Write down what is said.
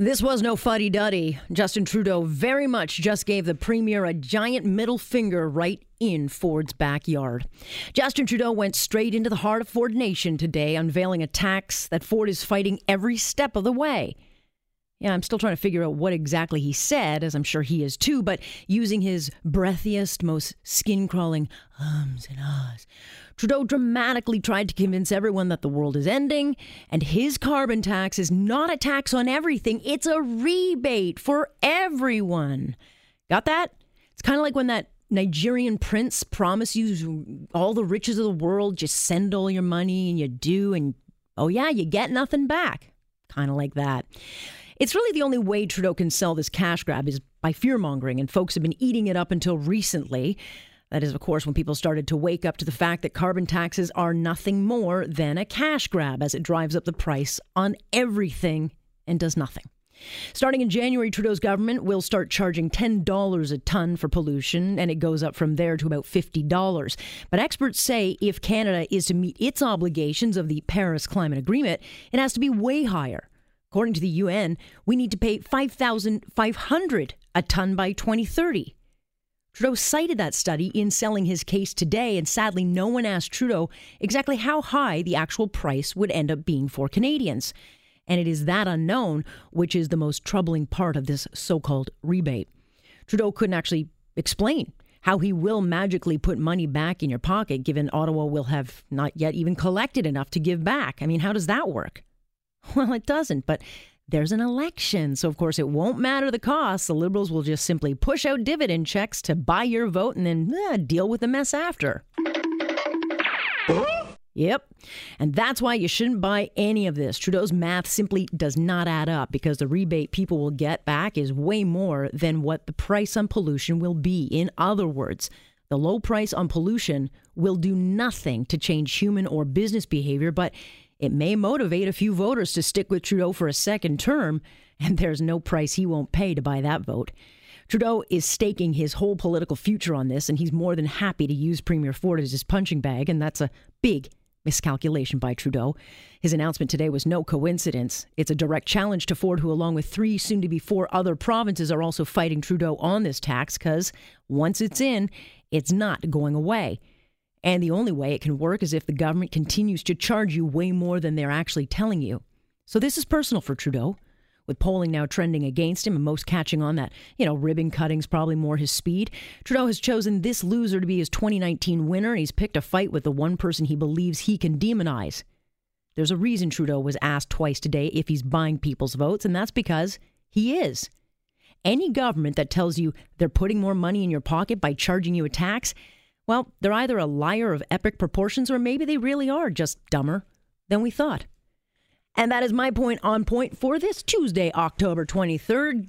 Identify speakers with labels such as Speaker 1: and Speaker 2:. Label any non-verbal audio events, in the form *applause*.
Speaker 1: This was no fuddy duddy. Justin Trudeau very much just gave the premier a giant middle finger right in Ford's backyard. Justin Trudeau went straight into the heart of Ford Nation today, unveiling a tax that Ford is fighting every step of the way. Yeah, I'm still trying to figure out what exactly he said, as I'm sure he is too, but using his breathiest, most skin crawling ums and ahs, Trudeau dramatically tried to convince everyone that the world is ending, and his carbon tax is not a tax on everything, it's a rebate for everyone. Got that? It's kind of like when that Nigerian prince promised you all the riches of the world, just send all your money, and you do, and oh yeah, you get nothing back. Kind of like that. It's really the only way Trudeau can sell this cash grab is by fear mongering, and folks have been eating it up until recently. That is, of course, when people started to wake up to the fact that carbon taxes are nothing more than a cash grab as it drives up the price on everything and does nothing. Starting in January, Trudeau's government will start charging $10 a ton for pollution, and it goes up from there to about $50. But experts say if Canada is to meet its obligations of the Paris Climate Agreement, it has to be way higher. According to the UN, we need to pay 5,500 a ton by 2030. Trudeau cited that study in selling his case today, and sadly, no one asked Trudeau exactly how high the actual price would end up being for Canadians. And it is that unknown which is the most troubling part of this so called rebate. Trudeau couldn't actually explain how he will magically put money back in your pocket, given Ottawa will have not yet even collected enough to give back. I mean, how does that work? *laughs* Well, it doesn't, but there's an election. So, of course, it won't matter the cost. The Liberals will just simply push out dividend checks to buy your vote and then eh, deal with the mess after. Yep. And that's why you shouldn't buy any of this. Trudeau's math simply does not add up because the rebate people will get back is way more than what the price on pollution will be. In other words, the low price on pollution will do nothing to change human or business behavior, but it may motivate a few voters to stick with Trudeau for a second term, and there's no price he won't pay to buy that vote. Trudeau is staking his whole political future on this, and he's more than happy to use Premier Ford as his punching bag, and that's a big miscalculation by Trudeau. His announcement today was no coincidence. It's a direct challenge to Ford, who, along with three, soon to be four other provinces, are also fighting Trudeau on this tax because once it's in, it's not going away. And the only way it can work is if the government continues to charge you way more than they're actually telling you. So this is personal for Trudeau, with polling now trending against him and most catching on that, you know, ribbon cutting's probably more his speed. Trudeau has chosen this loser to be his 2019 winner, and he's picked a fight with the one person he believes he can demonize. There's a reason Trudeau was asked twice today if he's buying people's votes, and that's because he is. Any government that tells you they're putting more money in your pocket by charging you a tax well, they're either a liar of epic proportions or maybe they really are just dumber than we thought. And that is my point on point for this Tuesday, October 23rd.